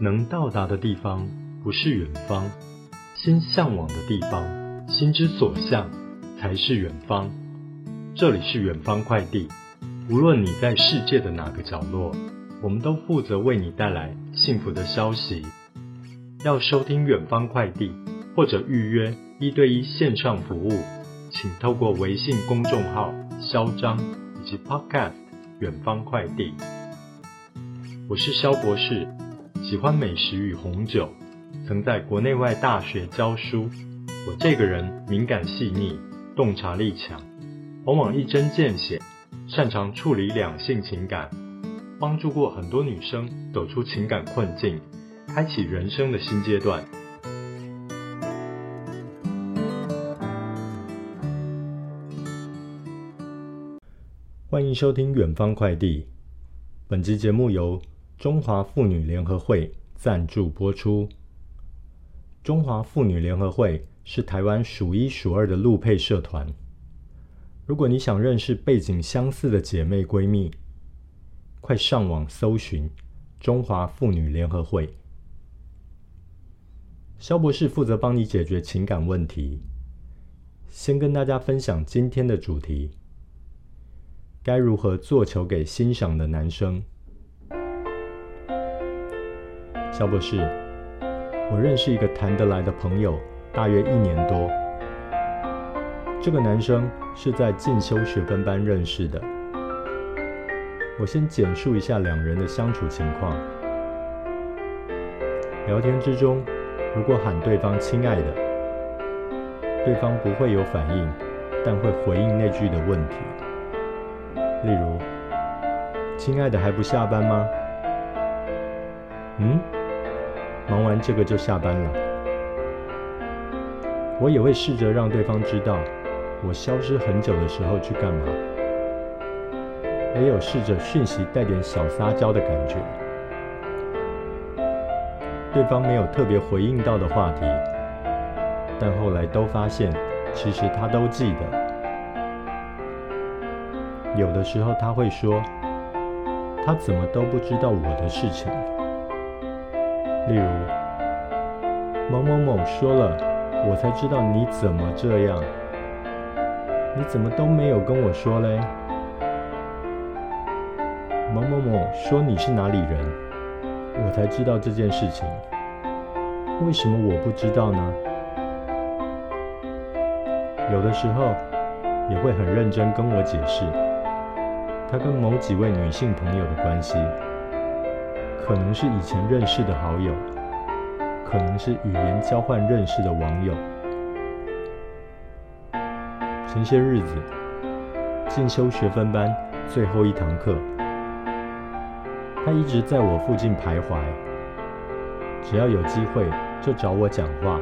能到达的地方不是远方，心向往的地方，心之所向才是远方。这里是远方快递，无论你在世界的哪个角落，我们都负责为你带来幸福的消息。要收听远方快递或者预约一对一线上服务，请透过微信公众号“嚣张”以及 Podcast“ 远方快递”。我是肖博士。喜欢美食与红酒，曾在国内外大学教书。我这个人敏感细腻，洞察力强，往往一针见血，擅长处理两性情感，帮助过很多女生走出情感困境，开启人生的新阶段。欢迎收听远方快递，本集节目由。中华妇女联合会赞助播出。中华妇女联合会是台湾数一数二的陆配社团。如果你想认识背景相似的姐妹闺蜜，快上网搜寻中华妇女联合会。萧博士负责帮你解决情感问题。先跟大家分享今天的主题：该如何做球给欣赏的男生？肖博士，我认识一个谈得来的朋友，大约一年多。这个男生是在进修学分班认识的。我先简述一下两人的相处情况。聊天之中，如果喊对方“亲爱的”，对方不会有反应，但会回应那句的问题。例如：“亲爱的，还不下班吗？”嗯？忙完这个就下班了。我也会试着让对方知道我消失很久的时候去干嘛，也有试着讯息带点小撒娇的感觉。对方没有特别回应到的话题，但后来都发现其实他都记得。有的时候他会说：“他怎么都不知道我的事情。”例如，某某某说了，我才知道你怎么这样，你怎么都没有跟我说嘞？某某某说你是哪里人，我才知道这件事情，为什么我不知道呢？有的时候也会很认真跟我解释，他跟某几位女性朋友的关系。可能是以前认识的好友，可能是语言交换认识的网友。前些日子进修学分班最后一堂课，他一直在我附近徘徊，只要有机会就找我讲话。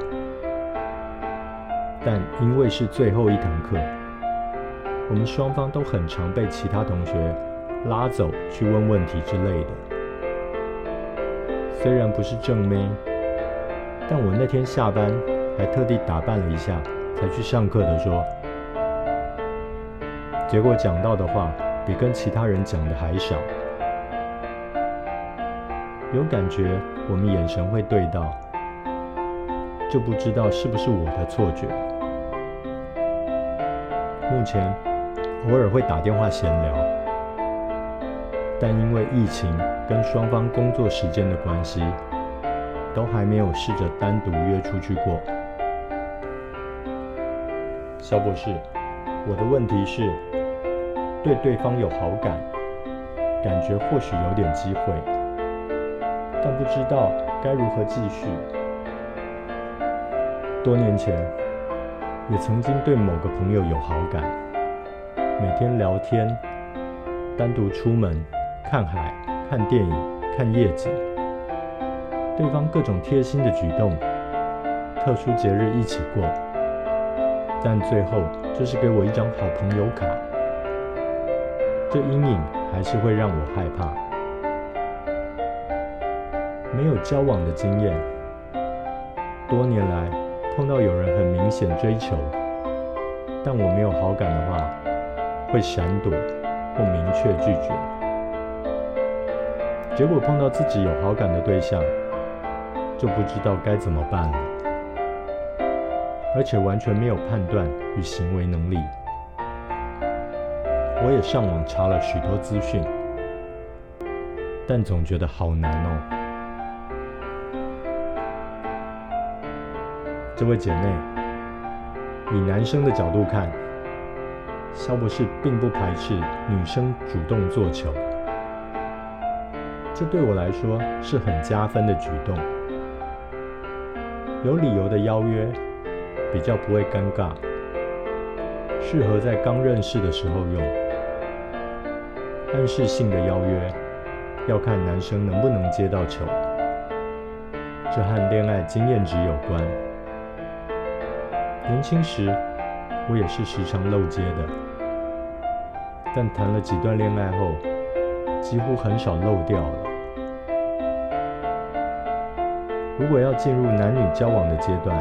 但因为是最后一堂课，我们双方都很常被其他同学拉走去问问题之类的。虽然不是正妹，但我那天下班还特地打扮了一下才去上课的说，结果讲到的话比跟其他人讲的还少。有感觉我们眼神会对到，就不知道是不是我的错觉。目前偶尔会打电话闲聊，但因为疫情。跟双方工作时间的关系，都还没有试着单独约出去过。萧博士，我的问题是，对对方有好感，感觉或许有点机会，但不知道该如何继续。多年前，也曾经对某个朋友有好感，每天聊天，单独出门看海。看电影、看夜景，对方各种贴心的举动，特殊节日一起过，但最后就是给我一张好朋友卡，这阴影还是会让我害怕。没有交往的经验，多年来碰到有人很明显追求，但我没有好感的话，会闪躲或明确拒绝。结果碰到自己有好感的对象，就不知道该怎么办了，而且完全没有判断与行为能力。我也上网查了许多资讯，但总觉得好难哦。这位姐妹，以男生的角度看，萧博士并不排斥女生主动做球，这对我来说是很加分的举动。有理由的邀约比较不会尴尬，适合在刚认识的时候用。暗示性的邀约，要看男生能不能接到球，这和恋爱经验值有关。年轻时，我也是时常漏接的，但谈了几段恋爱后，几乎很少漏掉了。如果要进入男女交往的阶段，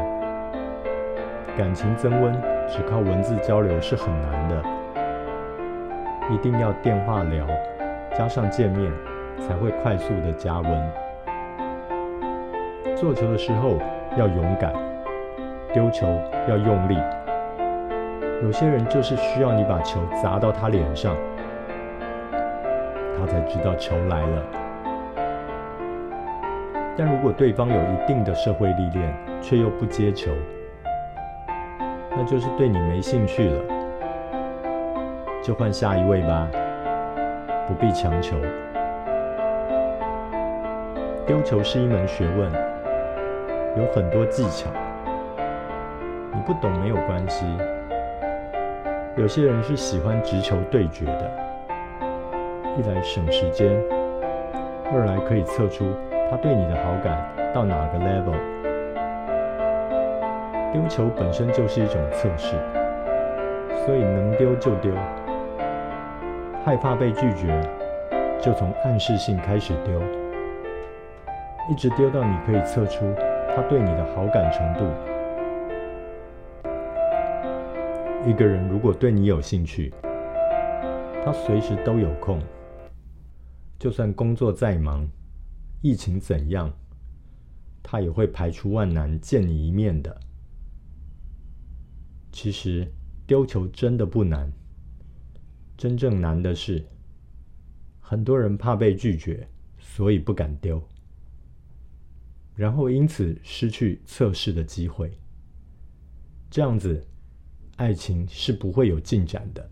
感情增温只靠文字交流是很难的。一定要电话聊，加上见面，才会快速的加温。做球的时候要勇敢，丢球要用力。有些人就是需要你把球砸到他脸上，他才知道球来了。但如果对方有一定的社会历练，却又不接球，那就是对你没兴趣了。就换下一位吧，不必强求。丢球是一门学问，有很多技巧。你不懂没有关系。有些人是喜欢直球对决的，一来省时间，二来可以测出他对你的好感到哪个 level。丢球本身就是一种测试，所以能丢就丢。害怕被拒绝，就从暗示性开始丢，一直丢到你可以测出他对你的好感程度。一个人如果对你有兴趣，他随时都有空，就算工作再忙，疫情怎样，他也会排除万难见你一面的。其实丢球真的不难。真正难的是，很多人怕被拒绝，所以不敢丢，然后因此失去测试的机会。这样子，爱情是不会有进展的。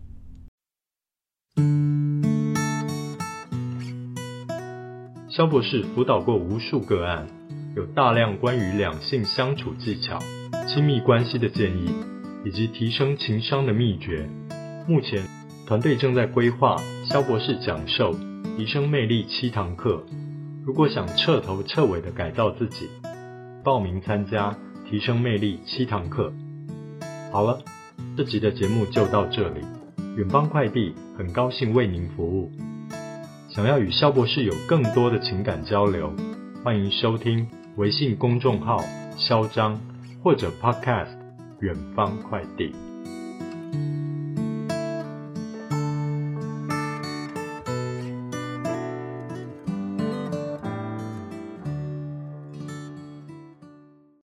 肖博士辅导过无数个案，有大量关于两性相处技巧、亲密关系的建议，以及提升情商的秘诀。目前，团队正在规划肖博士讲授提升魅力七堂课，如果想彻头彻尾的改造自己，报名参加提升魅力七堂课。好了，这集的节目就到这里。远方快递很高兴为您服务。想要与肖博士有更多的情感交流，欢迎收听微信公众号“肖张”或者 Podcast“ 远方快递”。